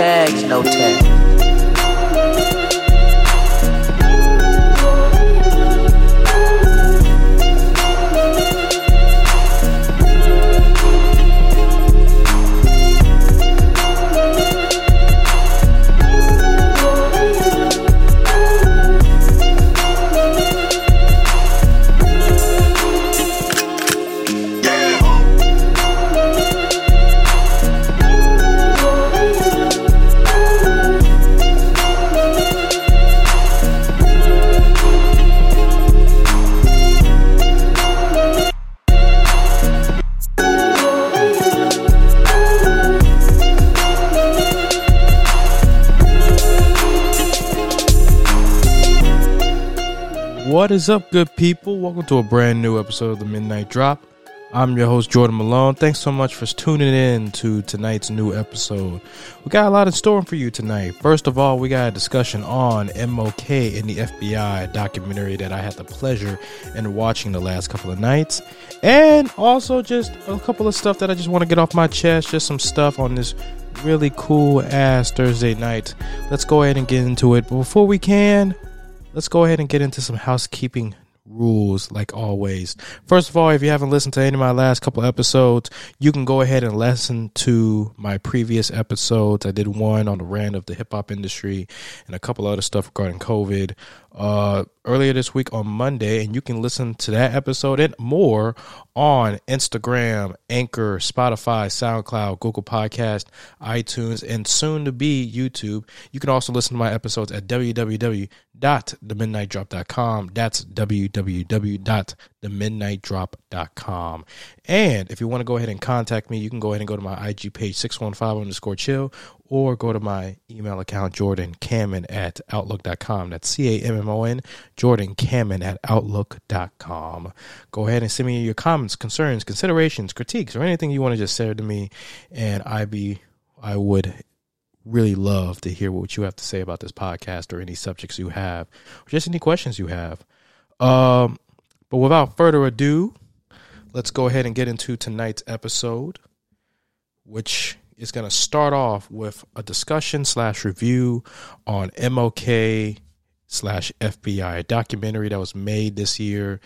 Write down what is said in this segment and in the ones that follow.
tags, no tags. What is up, good people? Welcome to a brand new episode of the Midnight Drop. I'm your host, Jordan Malone. Thanks so much for tuning in to tonight's new episode. We got a lot in store for you tonight. First of all, we got a discussion on MLK in the FBI documentary that I had the pleasure in watching the last couple of nights. And also just a couple of stuff that I just want to get off my chest, just some stuff on this really cool ass Thursday night. Let's go ahead and get into it. But before we can, let's go ahead and get into some housekeeping rules like always. First of all, if you haven't listened to any of my last couple episodes, you can go ahead and listen to my previous episodes. I did one on the rant of the hip hop industry and a couple other stuff regarding COVID uh earlier this week on Monday and you can listen to that episode and more on Instagram, Anchor, Spotify, SoundCloud, Google Podcast, iTunes and soon to be YouTube. You can also listen to my episodes at www.themidnightdrop.com. That's www.themidnightdrop.com. And if you want to go ahead and contact me, you can go ahead and go to my IG page 615 underscore chill or go to my email account, Jordan Cammon at outlook.com. That's C A M M O N, Jordan Cammon at outlook.com. Go ahead and send me your comments, concerns, considerations, critiques, or anything you want to just say to me. And I be, I would really love to hear what you have to say about this podcast or any subjects you have, or just any questions you have. Um, but without further ado, let's go ahead and get into tonight's episode, which is going to start off with a discussion slash review on MLK slash FBI, a documentary that was made this year,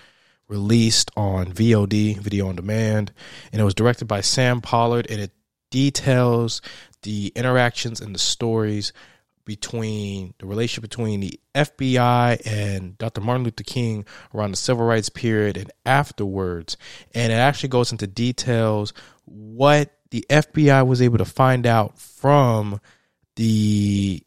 released on VOD, video on demand, and it was directed by Sam Pollard, and it details the interactions and the stories between the relationship between the FBI and Dr. Martin Luther King around the civil rights period and afterwards. And it actually goes into details what the FBI was able to find out from the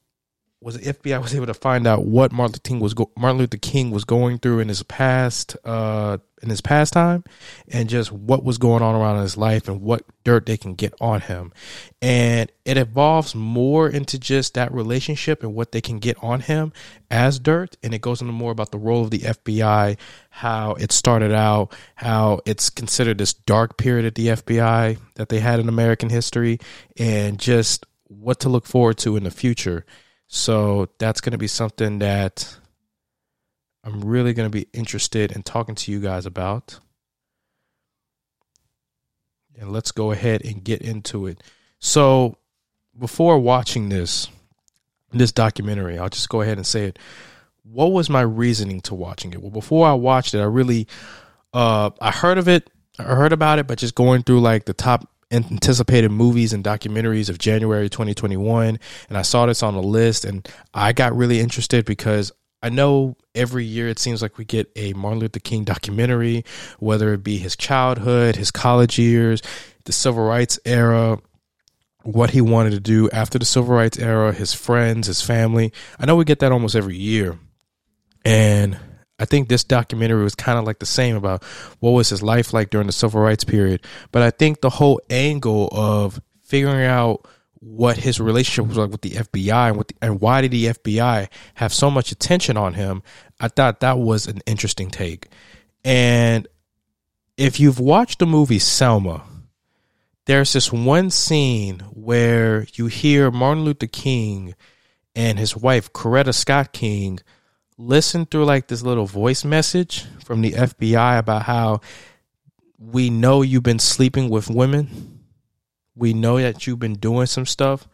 was the FBI was able to find out what Martin Luther King was go, Martin Luther King was going through in his past uh in his past time and just what was going on around in his life and what dirt they can get on him. And it evolves more into just that relationship and what they can get on him as dirt. And it goes into more about the role of the FBI, how it started out, how it's considered this dark period at the FBI that they had in American history, and just what to look forward to in the future. So that's going to be something that I'm really going to be interested in talking to you guys about. And let's go ahead and get into it. So, before watching this this documentary, I'll just go ahead and say it. What was my reasoning to watching it? Well, before I watched it, I really uh I heard of it, I heard about it, but just going through like the top anticipated movies and documentaries of January 2021 and I saw this on the list and I got really interested because I know every year it seems like we get a Martin Luther King documentary, whether it be his childhood, his college years, the civil rights era, what he wanted to do after the civil rights era, his friends, his family. I know we get that almost every year. And I think this documentary was kind of like the same about what was his life like during the civil rights period. But I think the whole angle of figuring out what his relationship was like with the FBI and with the, and why did the FBI have so much attention on him, I thought that was an interesting take. And if you've watched the movie Selma, there's this one scene where you hear Martin Luther King and his wife Coretta Scott King listen through like this little voice message from the FBI about how we know you've been sleeping with women. We know that you've been doing some stuff.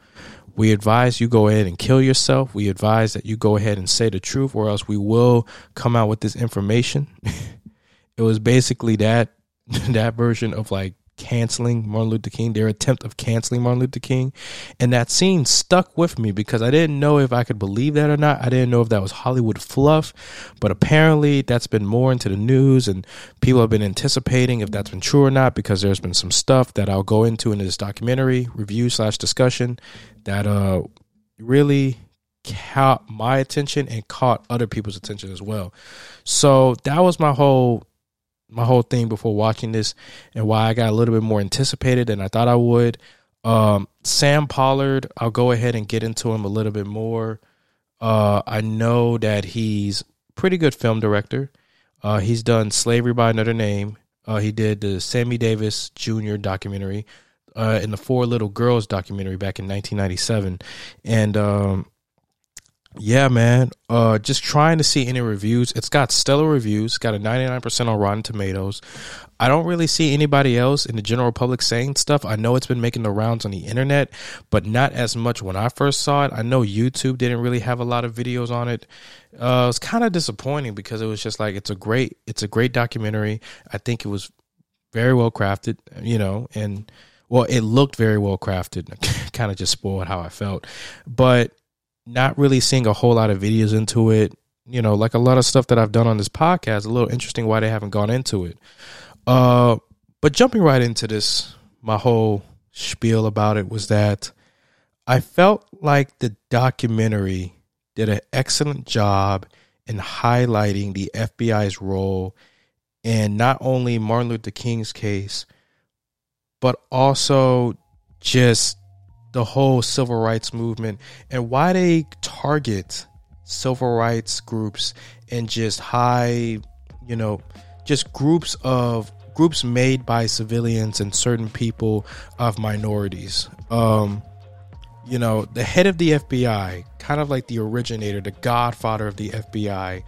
we advise you go ahead and kill yourself. We advise that you go ahead and say the truth, or else we will come out with this information. it was basically that that version of like canceling Martin Luther King, their attempt of canceling Martin Luther King. And that scene stuck with me because I didn't know if I could believe that or not. I didn't know if that was Hollywood fluff, but apparently that's been more into the news and people have been anticipating if that's been true or not because there's been some stuff that I'll go into in this documentary review slash discussion that uh really caught my attention and caught other people's attention as well. So that was my whole my whole thing before watching this and why I got a little bit more anticipated than I thought I would. Um, Sam Pollard, I'll go ahead and get into him a little bit more. Uh, I know that he's pretty good film director. Uh, he's done Slavery by Another Name. Uh, he did the Sammy Davis Jr. documentary uh, and the Four Little Girls documentary back in 1997. And um, yeah, man. Uh, just trying to see any reviews. It's got stellar reviews. Got a 99% on Rotten Tomatoes. I don't really see anybody else in the general public saying stuff. I know it's been making the rounds on the internet, but not as much when I first saw it. I know YouTube didn't really have a lot of videos on it. Uh, it's kind of disappointing because it was just like it's a great, it's a great documentary. I think it was very well crafted, you know, and well, it looked very well crafted. kind of just spoiled how I felt, but not really seeing a whole lot of videos into it. You know, like a lot of stuff that I've done on this podcast, a little interesting why they haven't gone into it. Uh, but jumping right into this, my whole spiel about it was that I felt like the documentary did an excellent job in highlighting the FBI's role in not only Martin Luther King's case, but also just the whole civil rights movement and why they target civil rights groups and just high, you know, just groups of groups made by civilians and certain people of minorities. Um, you know, the head of the FBI, kind of like the originator, the godfather of the FBI,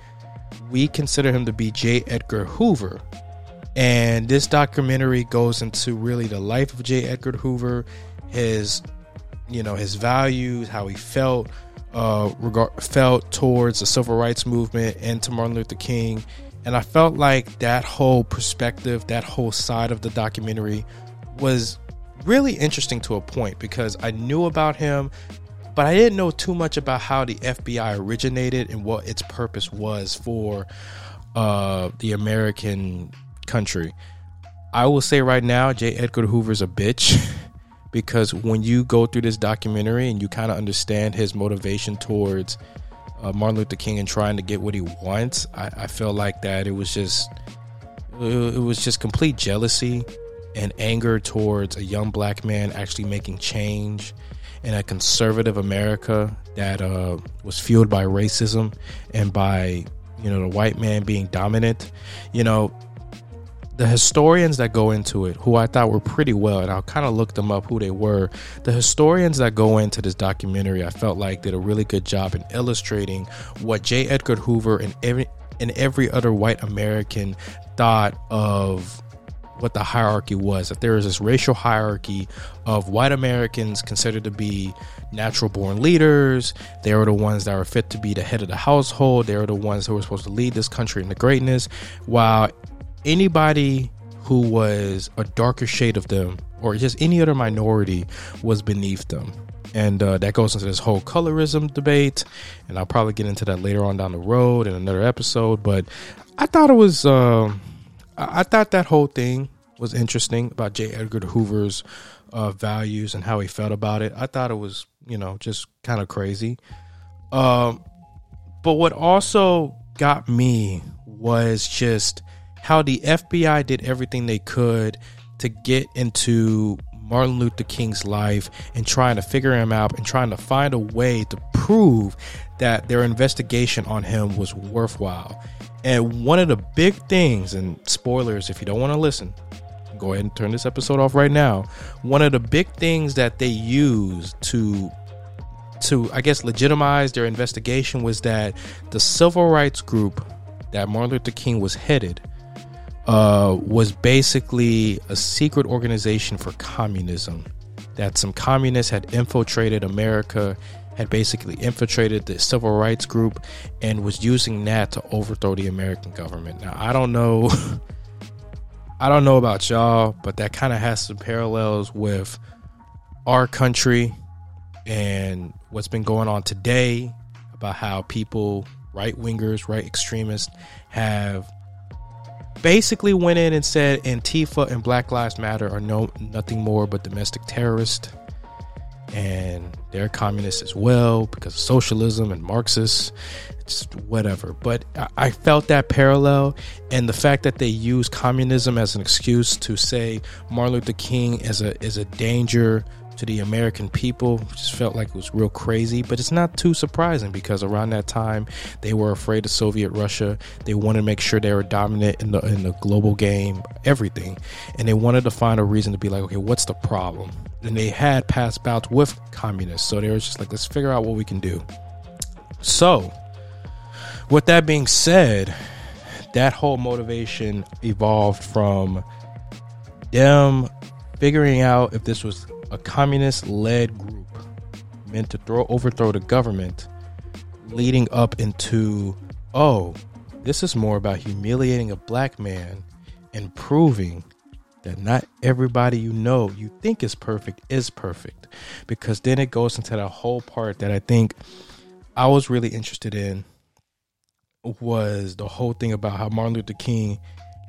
we consider him to be J. Edgar Hoover. And this documentary goes into really the life of J. Edgar Hoover, his you know his values, how he felt uh, regard felt towards the civil rights movement and to Martin Luther King, and I felt like that whole perspective, that whole side of the documentary, was really interesting to a point because I knew about him, but I didn't know too much about how the FBI originated and what its purpose was for uh, the American country. I will say right now, J. Edgar Hoover's a bitch. because when you go through this documentary and you kind of understand his motivation towards uh, Martin Luther King and trying to get what he wants, I, I feel like that it was just it was just complete jealousy and anger towards a young black man actually making change in a conservative America that uh, was fueled by racism and by you know the white man being dominant. You know, the historians that go into it, who I thought were pretty well, and I'll kind of look them up who they were. The historians that go into this documentary, I felt like did a really good job in illustrating what J. Edgar Hoover and every and every other white American thought of what the hierarchy was. That there is this racial hierarchy of white Americans considered to be natural born leaders. They are the ones that are fit to be the head of the household. They are the ones who are supposed to lead this country into greatness. While anybody who was a darker shade of them or just any other minority was beneath them. And uh, that goes into this whole colorism debate. And I'll probably get into that later on down the road in another episode. But I thought it was, uh, I thought that whole thing was interesting about J. Edgar Hoover's uh, values and how he felt about it. I thought it was, you know, just kind of crazy. Um, but what also got me was just how the FBI did everything they could to get into Martin Luther King's life and trying to figure him out and trying to find a way to prove that their investigation on him was worthwhile. And one of the big things, and spoilers if you don't want to listen, go ahead and turn this episode off right now. One of the big things that they used to to I guess legitimize their investigation was that the civil rights group that Martin Luther King was headed uh, was basically a secret organization for communism. that some communists had infiltrated America, had basically infiltrated the civil rights group, and was using that to overthrow the American government. Now, I don't know. I don't know about y'all, but that kind of has some parallels with our country and what's been going on today about how people, right wingers, right extremists, have basically went in and said Antifa and Black Lives Matter are no nothing more but domestic terrorists, and they're communists as well because of socialism and Marxists. It's whatever. But I felt that parallel, and the fact that they use communism as an excuse to say Martin Luther King is a is a danger to the American people just felt like it was real crazy, but it's not too surprising because around that time they were afraid of Soviet Russia. They wanted to make sure they were dominant in the in the global game, everything, and they wanted to find a reason to be like, okay, what's the problem? And they had past bouts with communists, so they were just like, let's figure out what we can do. So, with that being said, that whole motivation evolved from them figuring out if this was a communist led group meant to throw overthrow the government leading up into oh this is more about humiliating a black man and proving that not everybody you know you think is perfect is perfect. Because then it goes into that whole part that i think i was really interested in was the whole thing about how martin luther king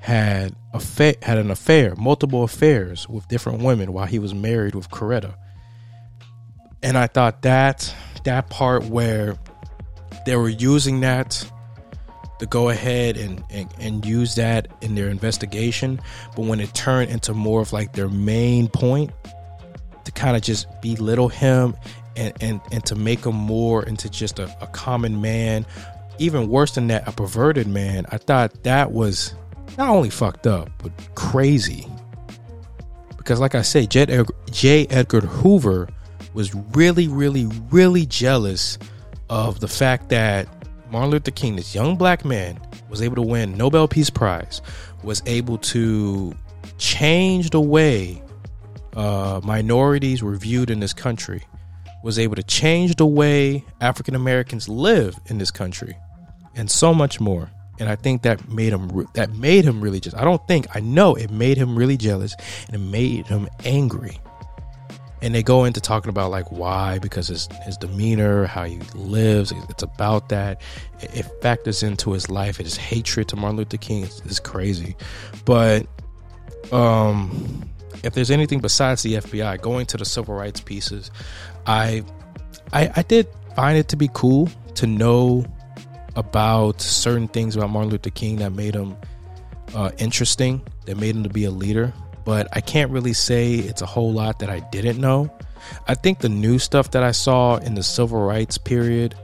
had a fa- had an affair, multiple affairs with different women while he was married with Coretta. And I thought that that part where they were using that to go ahead and, and, and use that in their investigation, but when it turned into more of like their main point to kind of just belittle him and, and, and to make him more into just a, a common man, even worse than that, a perverted man, I thought that was not only fucked up, but crazy. Because, like I say, J. J. Edgar Hoover was really, really, really jealous of the fact that Martin Luther King, this young black man, was able to win Nobel Peace Prize, was able to change the way uh, minorities were viewed in this country, was able to change the way African Americans live in this country, and so much more and I think that made him that made him really just. I don't think I know it made him really jealous and it made him angry. And they go into talking about like why because his his demeanor, how he lives, it's about that. It, factors into his life. His hatred to Martin Luther King is, is crazy, but um, if there's anything besides the FBI going to the civil rights pieces, I I, I did find it to be cool to know about certain things about Martin Luther King that made him uh, interesting, that made him to be a leader. But I can't really say it's a whole lot that I didn't know. I think the new stuff that I saw in the civil rights period,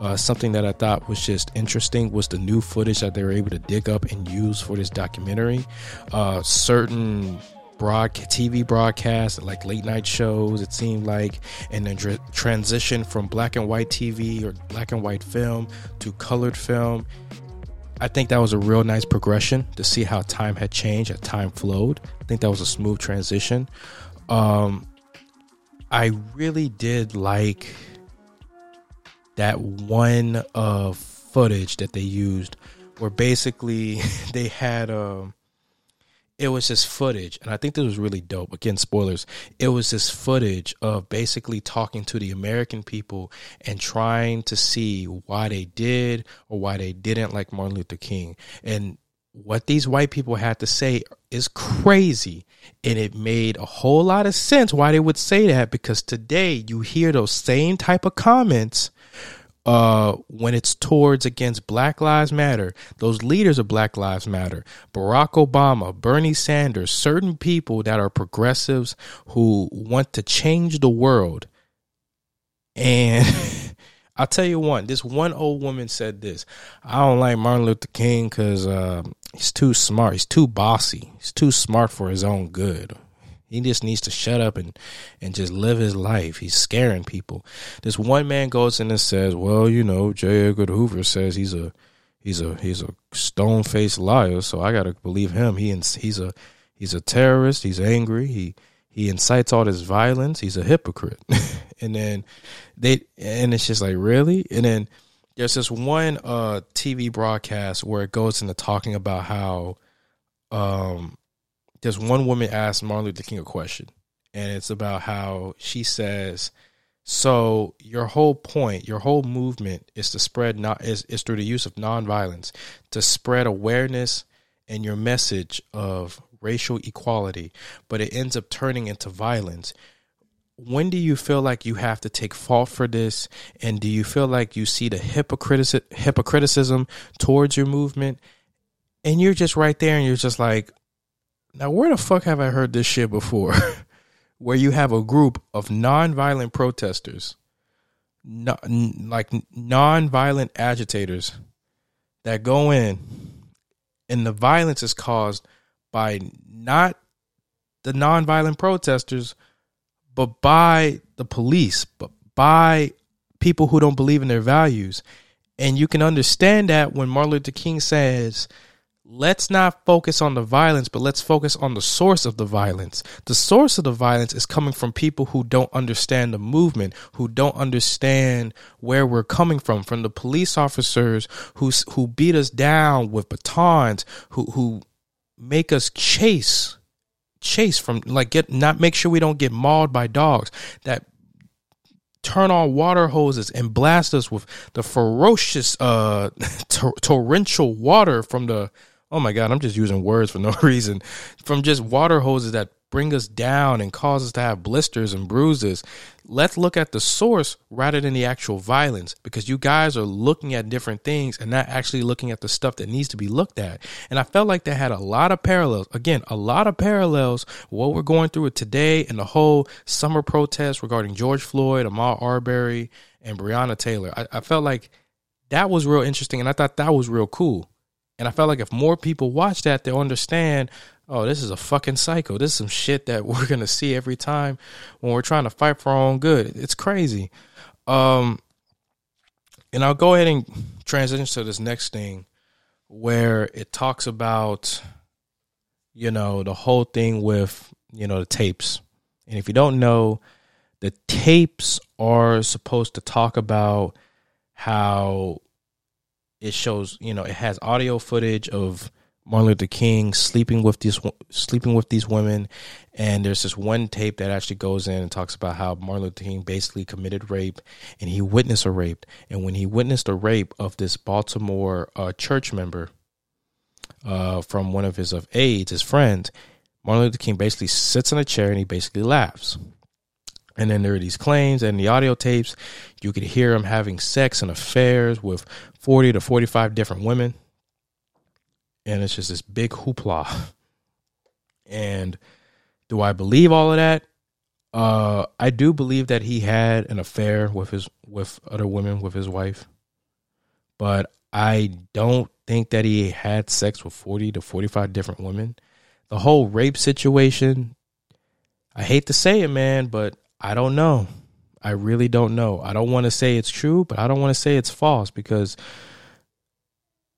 uh, something that I thought was just interesting, was the new footage that they were able to dig up and use for this documentary. Uh, certain broad TV broadcasts, like late night shows. It seemed like, and then tra- transition from black and white TV or black and white film to colored film. I think that was a real nice progression to see how time had changed, as time flowed. I think that was a smooth transition. Um, I really did like that one uh, footage that they used, where basically they had um, it was just footage, and I think this was really dope. Again, spoilers. It was this footage of basically talking to the American people and trying to see why they did or why they didn't like Martin Luther King. And what these white people had to say is crazy. And it made a whole lot of sense why they would say that because today you hear those same type of comments uh, when it's towards against Black Lives Matter, those leaders of Black Lives Matter, Barack Obama, Bernie Sanders, certain people that are progressives who want to change the world. And I'll tell you one, this one old woman said this I don't like Martin Luther King because uh, he's too smart. He's too bossy. He's too smart for his own good. He just needs to shut up and, and just live his life. He's scaring people. This one man goes in and says, "Well, you know, J. Edgar Hoover says he's a he's a he's a stone faced liar, so I gotta believe him. He he's a he's a terrorist. He's angry. He he incites all this violence. He's a hypocrite. and then they and it's just like really. And then there's this one uh TV broadcast where it goes into talking about how um there's one woman asked Martin Luther King a question, and it's about how she says, "So your whole point, your whole movement is to spread not is is through the use of nonviolence to spread awareness and your message of racial equality, but it ends up turning into violence." When do you feel like you have to take fault for this? And do you feel like you see the hypocriticism towards your movement? And you're just right there and you're just like, now, where the fuck have I heard this shit before? Where you have a group of nonviolent protesters, no, like nonviolent agitators, that go in, and the violence is caused by not the nonviolent protesters, but by the police, but by people who don't believe in their values. And you can understand that when Martin Luther King says, let's not focus on the violence, but let's focus on the source of the violence. The source of the violence is coming from people who don't understand the movement, who don't understand where we're coming from, from the police officers who who beat us down with batons, who who make us chase chase from like get not make sure we don't get mauled by dogs that turn on water hoses and blast us with the ferocious uh torrential water from the oh my god, I'm just using words for no reason, from just water hoses that bring us down and cause us to have blisters and bruises. Let's look at the source rather than the actual violence because you guys are looking at different things and not actually looking at the stuff that needs to be looked at. And I felt like they had a lot of parallels. Again, a lot of parallels what we're going through with today and the whole summer protest regarding George Floyd, Ahmaud Arbery, and Breonna Taylor. I, I felt like that was real interesting and I thought that was real cool. And I felt like if more people watch that, they'll understand, oh, this is a fucking cycle. This is some shit that we're gonna see every time when we're trying to fight for our own good. It's crazy. Um and I'll go ahead and transition to this next thing where it talks about, you know, the whole thing with, you know, the tapes. And if you don't know, the tapes are supposed to talk about how it shows you know it has audio footage of Martin Luther King sleeping with these sleeping with these women, and there's this one tape that actually goes in and talks about how Martin Luther King basically committed rape, and he witnessed a rape, and when he witnessed a rape of this Baltimore uh, church member uh, from one of his of aides, his friends, Martin Luther King basically sits in a chair and he basically laughs. And then there are these claims and the audio tapes. You could hear him having sex and affairs with 40 to 45 different women. And it's just this big hoopla. And do I believe all of that? Uh, I do believe that he had an affair with his with other women with his wife. But I don't think that he had sex with 40 to 45 different women. The whole rape situation, I hate to say it, man, but I don't know. I really don't know. I don't want to say it's true, but I don't want to say it's false because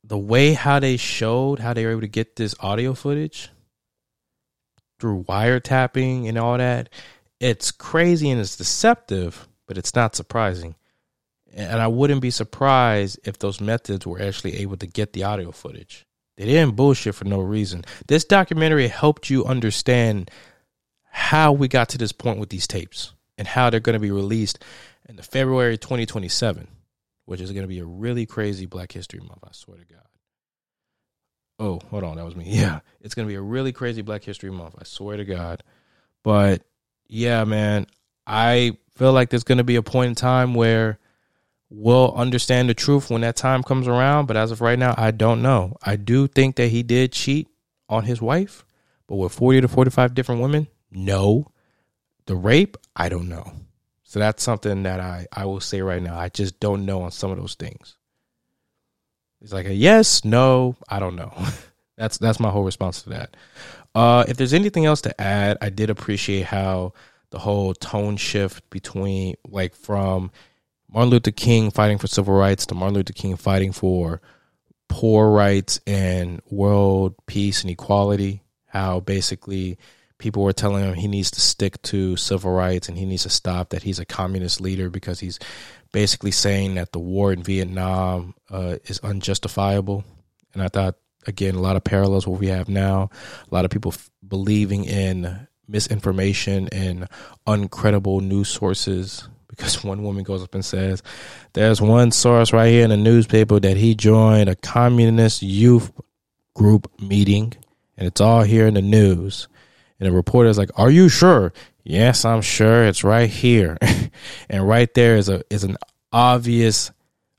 the way how they showed how they were able to get this audio footage through wiretapping and all that, it's crazy and it's deceptive, but it's not surprising. And I wouldn't be surprised if those methods were actually able to get the audio footage. They didn't bullshit for no reason. This documentary helped you understand how we got to this point with these tapes and how they're going to be released in the February 2027, which is going to be a really crazy Black History Month. I swear to God. Oh, hold on, that was me. Yeah, it's going to be a really crazy Black History Month. I swear to God. But yeah, man, I feel like there's going to be a point in time where we'll understand the truth when that time comes around. But as of right now, I don't know. I do think that he did cheat on his wife, but with 40 to 45 different women, no. The rape, I don't know. So that's something that I, I will say right now. I just don't know on some of those things. It's like a yes, no, I don't know. that's that's my whole response to that. Uh, if there's anything else to add, I did appreciate how the whole tone shift between like from Martin Luther King fighting for civil rights to Martin Luther King fighting for poor rights and world peace and equality. How basically people were telling him he needs to stick to civil rights and he needs to stop that he's a communist leader because he's basically saying that the war in Vietnam uh, is unjustifiable. And I thought, again, a lot of parallels what we have now. A lot of people f- believing in misinformation and uncredible news sources because one woman goes up and says, There's one source right here in the newspaper that he joined a communist youth group meeting, and it's all here in the news. And the reporter's like, Are you sure? Yes, I'm sure. It's right here. and right there is a is an obvious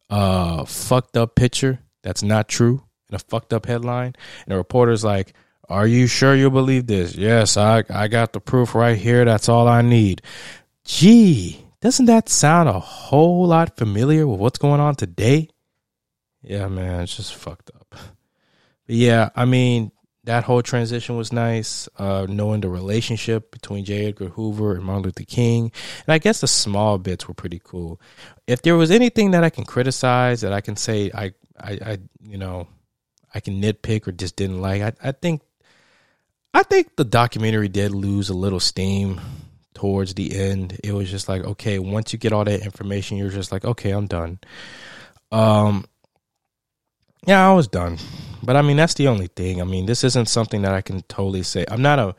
uh fucked up picture that's not true and a fucked up headline. And the reporter's like, Are you sure you believe this? Yes, I I got the proof right here. That's all I need. Gee, doesn't that sound a whole lot familiar with what's going on today? Yeah, man, it's just fucked up. But yeah, I mean, that whole transition was nice. Uh, knowing the relationship between J. Edgar Hoover and Martin Luther King, and I guess the small bits were pretty cool. If there was anything that I can criticize, that I can say I, I, I you know, I can nitpick or just didn't like, I, I think, I think the documentary did lose a little steam towards the end, it was just like, okay, once you get all that information, you're just like, okay, I'm done. Um, yeah, I was done. But I mean, that's the only thing. I mean, this isn't something that I can totally say. I'm not a,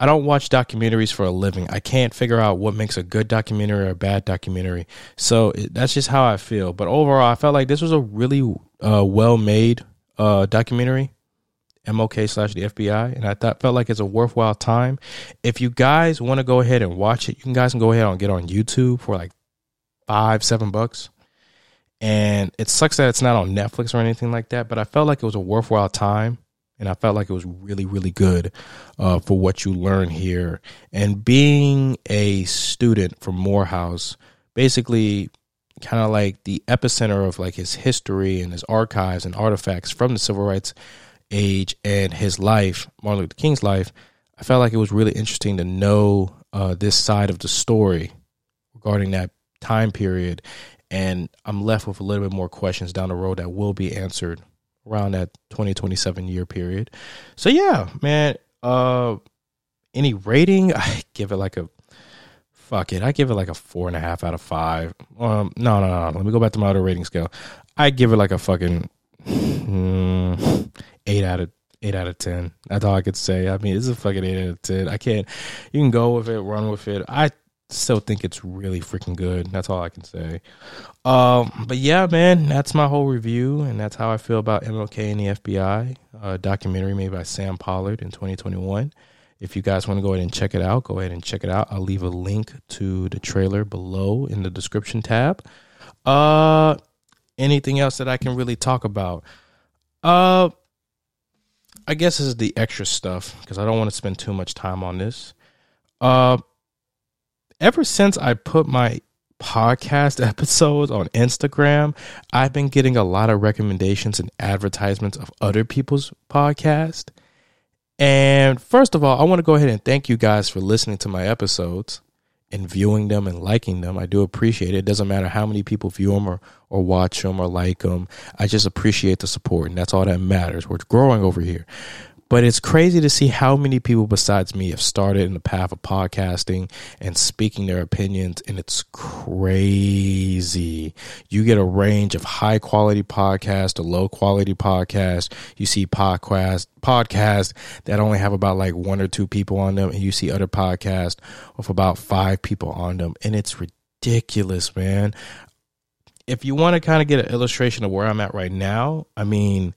I don't watch documentaries for a living. I can't figure out what makes a good documentary or a bad documentary. So it, that's just how I feel. But overall, I felt like this was a really uh, well made uh, documentary. MLK slash the FBI, and I thought felt like it's a worthwhile time. If you guys want to go ahead and watch it, you guys can go ahead and get on YouTube for like five, seven bucks. And it sucks that it's not on Netflix or anything like that, but I felt like it was a worthwhile time. And I felt like it was really, really good uh, for what you learn here. And being a student from Morehouse, basically kind of like the epicenter of like his history and his archives and artifacts from the civil rights age and his life, Martin Luther King's life, I felt like it was really interesting to know uh, this side of the story regarding that time period. And I'm left with a little bit more questions down the road that will be answered around that 2027 year period. So yeah, man, uh, any rating, I give it like a fuck it. I give it like a four and a half out of five. Um, no, no, no. Let me go back to my other rating scale. I give it like a fucking mm, eight out of eight out of ten. That's all I could say. I mean, it's a fucking eight out of ten. I can't. You can go with it, run with it. I still think it's really freaking good. That's all I can say. Um, but yeah, man, that's my whole review, and that's how I feel about MLK and the FBI. A documentary made by Sam Pollard in 2021. If you guys want to go ahead and check it out, go ahead and check it out. I'll leave a link to the trailer below in the description tab. Uh, anything else that I can really talk about? Uh I guess this is the extra stuff because I don't want to spend too much time on this. Uh, ever since I put my podcast episodes on Instagram, I've been getting a lot of recommendations and advertisements of other people's podcast. And first of all, I want to go ahead and thank you guys for listening to my episodes and viewing them and liking them. I do appreciate it. It doesn't matter how many people view them or, or watch them or like them. I just appreciate the support, and that's all that matters. We're growing over here. But it's crazy to see how many people besides me have started in the path of podcasting and speaking their opinions, and it's crazy. You get a range of high quality podcasts to low quality podcasts. You see podcast podcasts that only have about like one or two people on them, and you see other podcasts with about five people on them, and it's ridiculous, man. If you want to kind of get an illustration of where I'm at right now, I mean,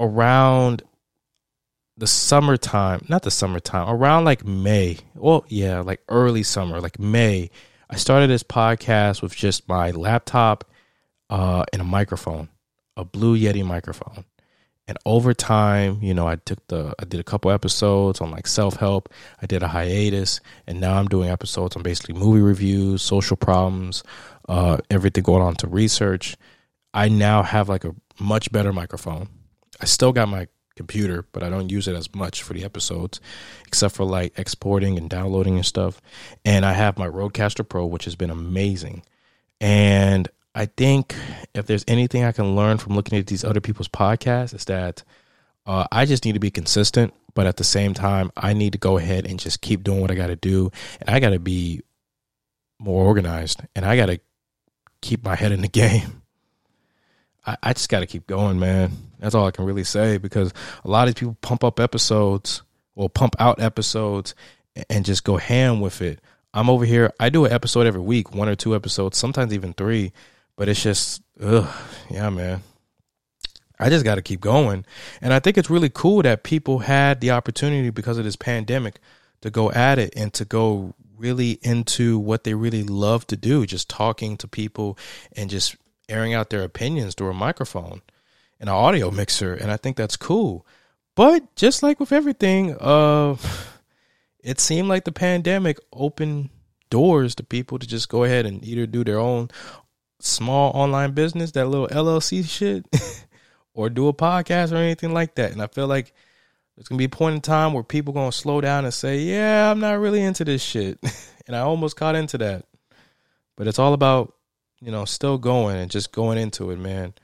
around the summertime, not the summertime, around like May. Well, yeah, like early summer, like May. I started this podcast with just my laptop uh, and a microphone, a Blue Yeti microphone. And over time, you know, I took the, I did a couple episodes on like self help. I did a hiatus, and now I'm doing episodes on basically movie reviews, social problems, uh, everything going on to research. I now have like a much better microphone. I still got my computer, but I don't use it as much for the episodes, except for like exporting and downloading and stuff. And I have my Rodecaster Pro, which has been amazing. And I think if there's anything I can learn from looking at these other people's podcasts, is that uh, I just need to be consistent. but at the same time, I need to go ahead and just keep doing what I got to do, and I got to be more organized, and I got to keep my head in the game. I, I just got to keep going, man. That's all I can really say because a lot of people pump up episodes or pump out episodes and just go ham with it. I'm over here. I do an episode every week, one or two episodes, sometimes even three. But it's just, ugh, yeah, man. I just got to keep going. And I think it's really cool that people had the opportunity because of this pandemic to go at it and to go really into what they really love to do, just talking to people and just airing out their opinions through a microphone an audio mixer. And I think that's cool. But just like with everything, uh, it seemed like the pandemic opened doors to people to just go ahead and either do their own small online business, that little LLC shit, or do a podcast or anything like that. And I feel like there's gonna be a point in time where people gonna slow down and say, "Yeah, I'm not really into this shit," and I almost caught into that. But it's all about you know still going and just going into it, man.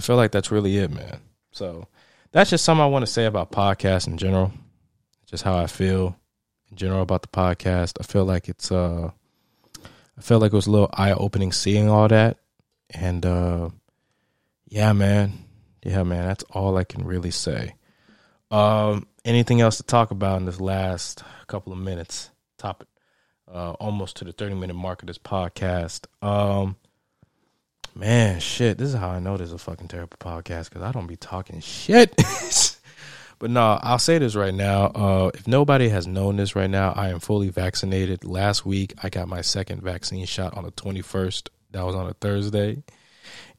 I feel like that's really it, man. So that's just something I want to say about podcasts in general, just how I feel in general about the podcast. I feel like it's uh I felt like it was a little eye opening seeing all that. And uh yeah, man. Yeah, man, that's all I can really say. Um anything else to talk about in this last couple of minutes? Top uh almost to the 30 minute mark of this podcast. Um man, shit, this is how I know this is a fucking terrible podcast cuz I don't be talking shit. But no, I'll say this right now. Uh, if nobody has known this right now, I am fully vaccinated. Last week, I got my second vaccine shot on the 21st. That was on a Thursday.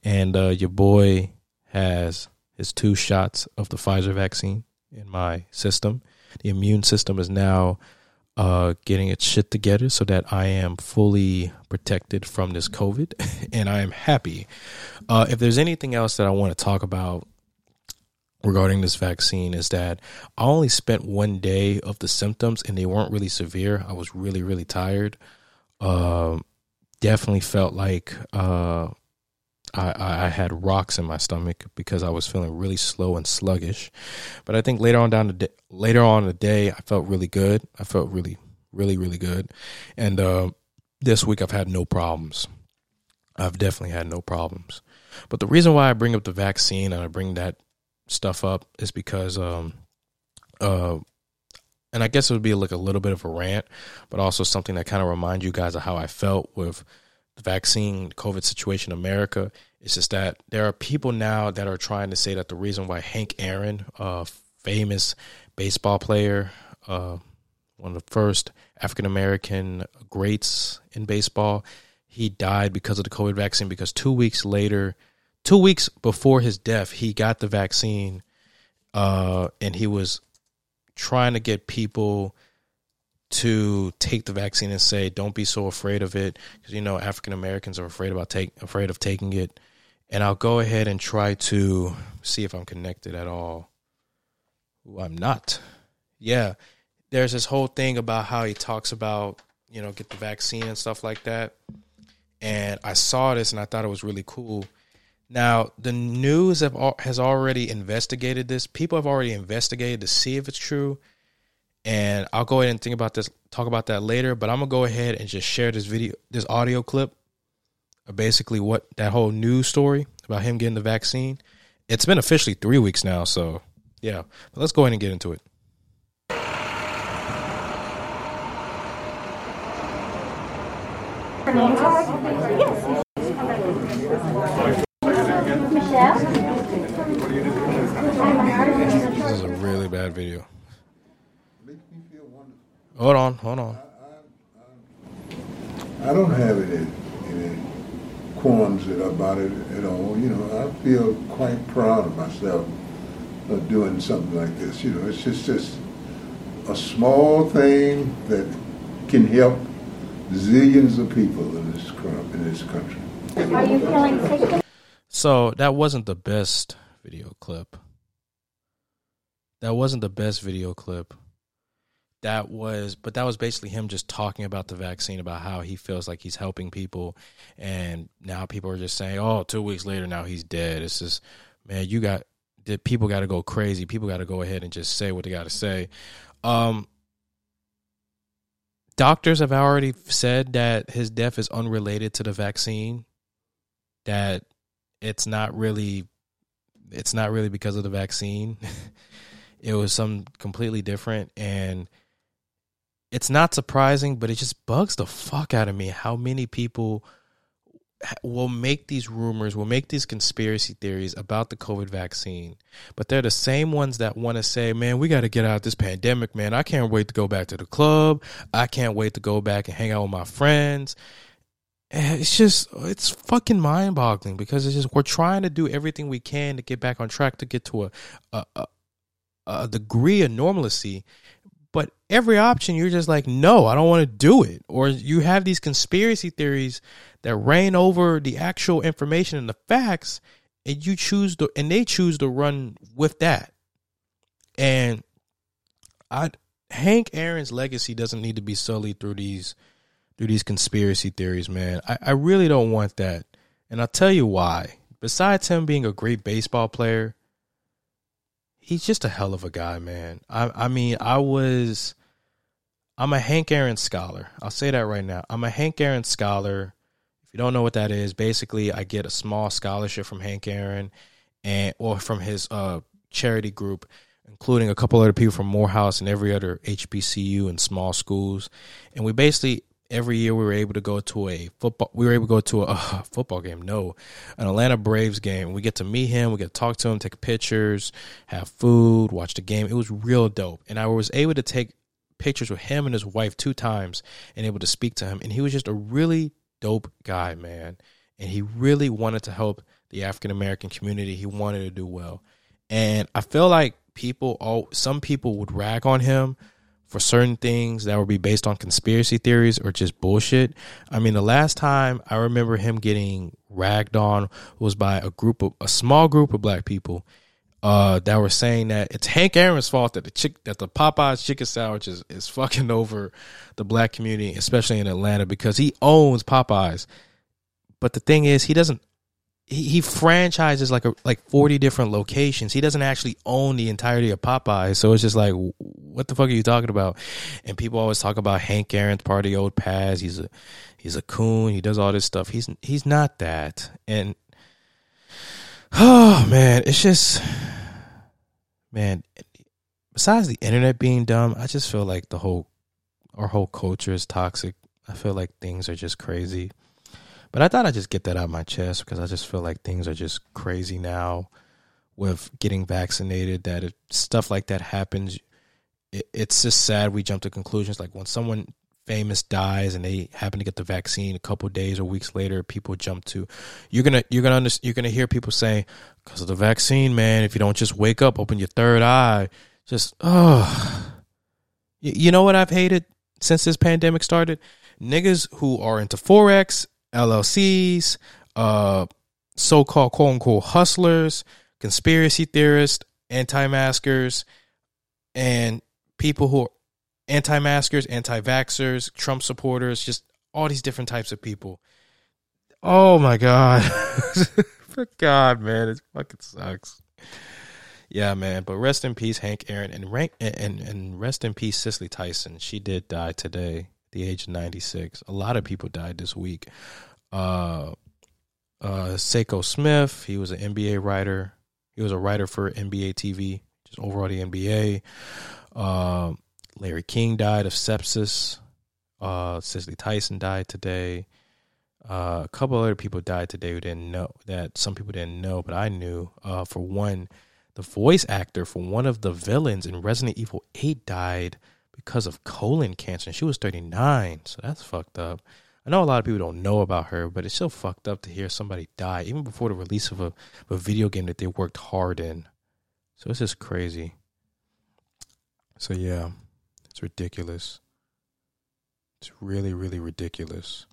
And uh, your boy has his two shots of the Pfizer vaccine in my system. The immune system is now uh, getting its shit together so that I am fully protected from this COVID. and I am happy. Uh, if there's anything else that I want to talk about regarding this vaccine is that I only spent one day of the symptoms and they weren't really severe. I was really, really tired. Uh, definitely felt like uh, I, I had rocks in my stomach because I was feeling really slow and sluggish. But I think later on down the day, later on the day, I felt really good. I felt really, really, really good. And uh, this week I've had no problems. I've definitely had no problems. But the reason why I bring up the vaccine and I bring that stuff up is because um uh and I guess it would be like a little bit of a rant, but also something that kind of reminds you guys of how I felt with vaccine COVID situation in America. It's just that there are people now that are trying to say that the reason why Hank Aaron, a famous baseball player, uh, one of the first African American greats in baseball, he died because of the COVID vaccine because two weeks later two weeks before his death, he got the vaccine, uh, and he was trying to get people to take the vaccine and say, "Don't be so afraid of it," because you know African Americans are afraid about take afraid of taking it. And I'll go ahead and try to see if I'm connected at all. Ooh, I'm not. Yeah, there's this whole thing about how he talks about you know get the vaccine and stuff like that. And I saw this and I thought it was really cool now, the news have, has already investigated this. People have already investigated to see if it's true. And I'll go ahead and think about this, talk about that later. But I'm gonna go ahead and just share this video, this audio clip, of basically what that whole news story about him getting the vaccine. It's been officially three weeks now, so yeah. But let's go ahead and get into it. This is a really bad video. Hold on, hold on. I don't have any, any qualms about it at all. You know, I feel quite proud of myself of doing something like this. You know, it's just just a small thing that can help zillions of people in this in this country. Are you feeling sick? So that wasn't the best video clip. That wasn't the best video clip. That was, but that was basically him just talking about the vaccine, about how he feels like he's helping people. And now people are just saying, oh, two weeks later, now he's dead. It's just, man, you got, that people got to go crazy. People got to go ahead and just say what they got to say. Um, doctors have already said that his death is unrelated to the vaccine. That it's not really, it's not really because of the vaccine. it was some completely different, and it's not surprising, but it just bugs the fuck out of me how many people will make these rumors, will make these conspiracy theories about the COVID vaccine, but they're the same ones that want to say, man, we got to get out of this pandemic, man. I can't wait to go back to the club. I can't wait to go back and hang out with my friends. It's just, it's fucking mind boggling because it's just, we're trying to do everything we can to get back on track to get to a, a, a, a degree of normalcy. Every option, you're just like, no, I don't want to do it. Or you have these conspiracy theories that reign over the actual information and the facts, and you choose to, and they choose to run with that. And I, Hank Aaron's legacy doesn't need to be sullied through these, through these conspiracy theories, man. I, I really don't want that, and I'll tell you why. Besides him being a great baseball player, he's just a hell of a guy, man. I I mean, I was I'm a Hank Aaron scholar. I'll say that right now. I'm a Hank Aaron scholar. If you don't know what that is, basically I get a small scholarship from Hank Aaron and or from his uh, charity group, including a couple other people from Morehouse and every other HBCU and small schools. And we basically every year we were able to go to a football we were able to go to a, a, football game no an atlanta braves game we get to meet him we get to talk to him take pictures have food watch the game it was real dope and i was able to take pictures with him and his wife two times and able to speak to him. And he was just a really dope guy man. And he really wanted to help the african american community. He wanted to do well. And i feel like people all some people would rag on him for certain things that would be based on conspiracy theories or just bullshit. I mean, the last time I remember him getting ragged on was by a group of a small group of black people uh, that were saying that it's Hank Aaron's fault that the chick that the Popeyes chicken sandwich is, is fucking over the black community, especially in Atlanta, because he owns Popeyes. But the thing is, he doesn't he, he franchises like a, like 40 different locations. He doesn't actually own the entirety of Popeyes. So it's just like, what the fuck are you talking about? And people always talk about Hank Aaron's part of the old past. He's a, he's a coon. He does all this stuff. He's, he's not that. And, oh man, it's just, man, besides the internet being dumb, I just feel like the whole, our whole culture is toxic. I feel like things are just crazy. But I thought I'd just get that out of my chest because I just feel like things are just crazy now with getting vaccinated. That if stuff like that happens, it, it's just sad we jump to conclusions. Like when someone famous dies and they happen to get the vaccine a couple days or weeks later, people jump to you're gonna you're gonna you're gonna hear people say because of the vaccine, man. If you don't just wake up, open your third eye, just oh, you, you know what I've hated since this pandemic started? Niggas who are into forex LLCs, uh, so called quote unquote hustlers, conspiracy theorists, anti maskers, and people who are anti maskers, anti vaxxers, Trump supporters, just all these different types of people. Oh my God. For God, man, it fucking sucks. Yeah, man. But rest in peace, Hank Aaron, and rank and and rest in peace, Cicely Tyson. She did die today the age of 96. A lot of people died this week. Uh, uh, Sekou Smith, he was an NBA writer. He was a writer for NBA TV, just overall the NBA. Uh, Larry King died of sepsis. Uh, Cicely Tyson died today. Uh, a couple other people died today who didn't know that some people didn't know, but I knew. Uh, for one, the voice actor for one of the villains in Resident Evil 8 died because of colon cancer. And she was 39, so that's fucked up. I know a lot of people don't know about her, but it's so fucked up to hear somebody die even before the release of a, a video game that they worked hard in. So it's just crazy. So yeah, it's ridiculous. It's really, really ridiculous.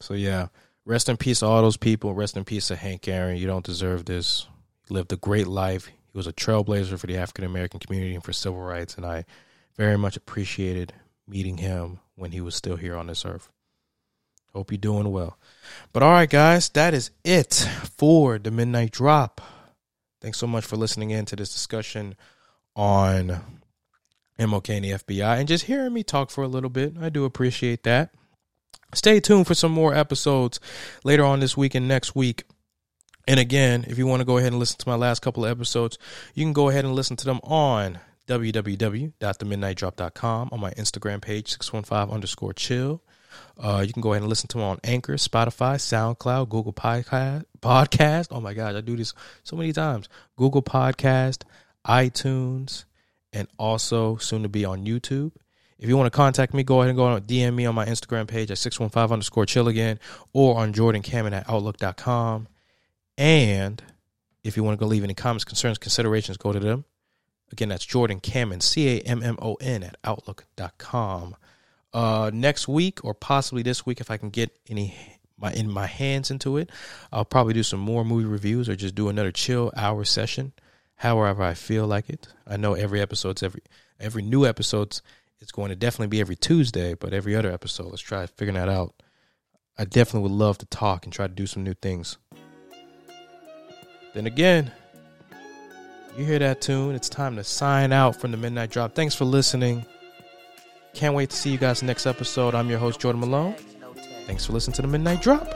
So yeah, rest in peace, all those people. Rest in peace to Hank Aaron. You don't deserve this. He lived a great life. He was a trailblazer for the African American community and for civil rights, and I very much appreciated meeting him when he was still here on this earth. Hope you're doing well. But all right, guys, that is it for the midnight drop. Thanks so much for listening in to this discussion on MLK and the FBI and just hearing me talk for a little bit. I do appreciate that. Stay tuned for some more episodes later on this week and next week. And again, if you want to go ahead and listen to my last couple of episodes, you can go ahead and listen to them on www.themidnightdrop.com on my Instagram page, 615 underscore chill. Uh, you can go ahead and listen to them on Anchor, Spotify, SoundCloud, Google Podcast. Podcast. Oh my gosh, I do this so many times. Google Podcast, iTunes, and also soon to be on YouTube. If you want to contact me, go ahead and go on DM me on my Instagram page at 615 underscore chill again or on Jordan Cammon at outlook.com. And if you want to go leave any comments, concerns, considerations, go to them. Again, that's Jordan Cammon, C A M M O N at outlook.com. Uh, next week or possibly this week, if I can get any my in my hands into it, I'll probably do some more movie reviews or just do another chill hour session, however I feel like it. I know every episode's every every new episode's it's going to definitely be every Tuesday, but every other episode, let's try figuring that out. I definitely would love to talk and try to do some new things. Then again, you hear that tune? It's time to sign out from the Midnight Drop. Thanks for listening. Can't wait to see you guys next episode. I'm your host, Jordan Malone. Thanks for listening to the Midnight Drop.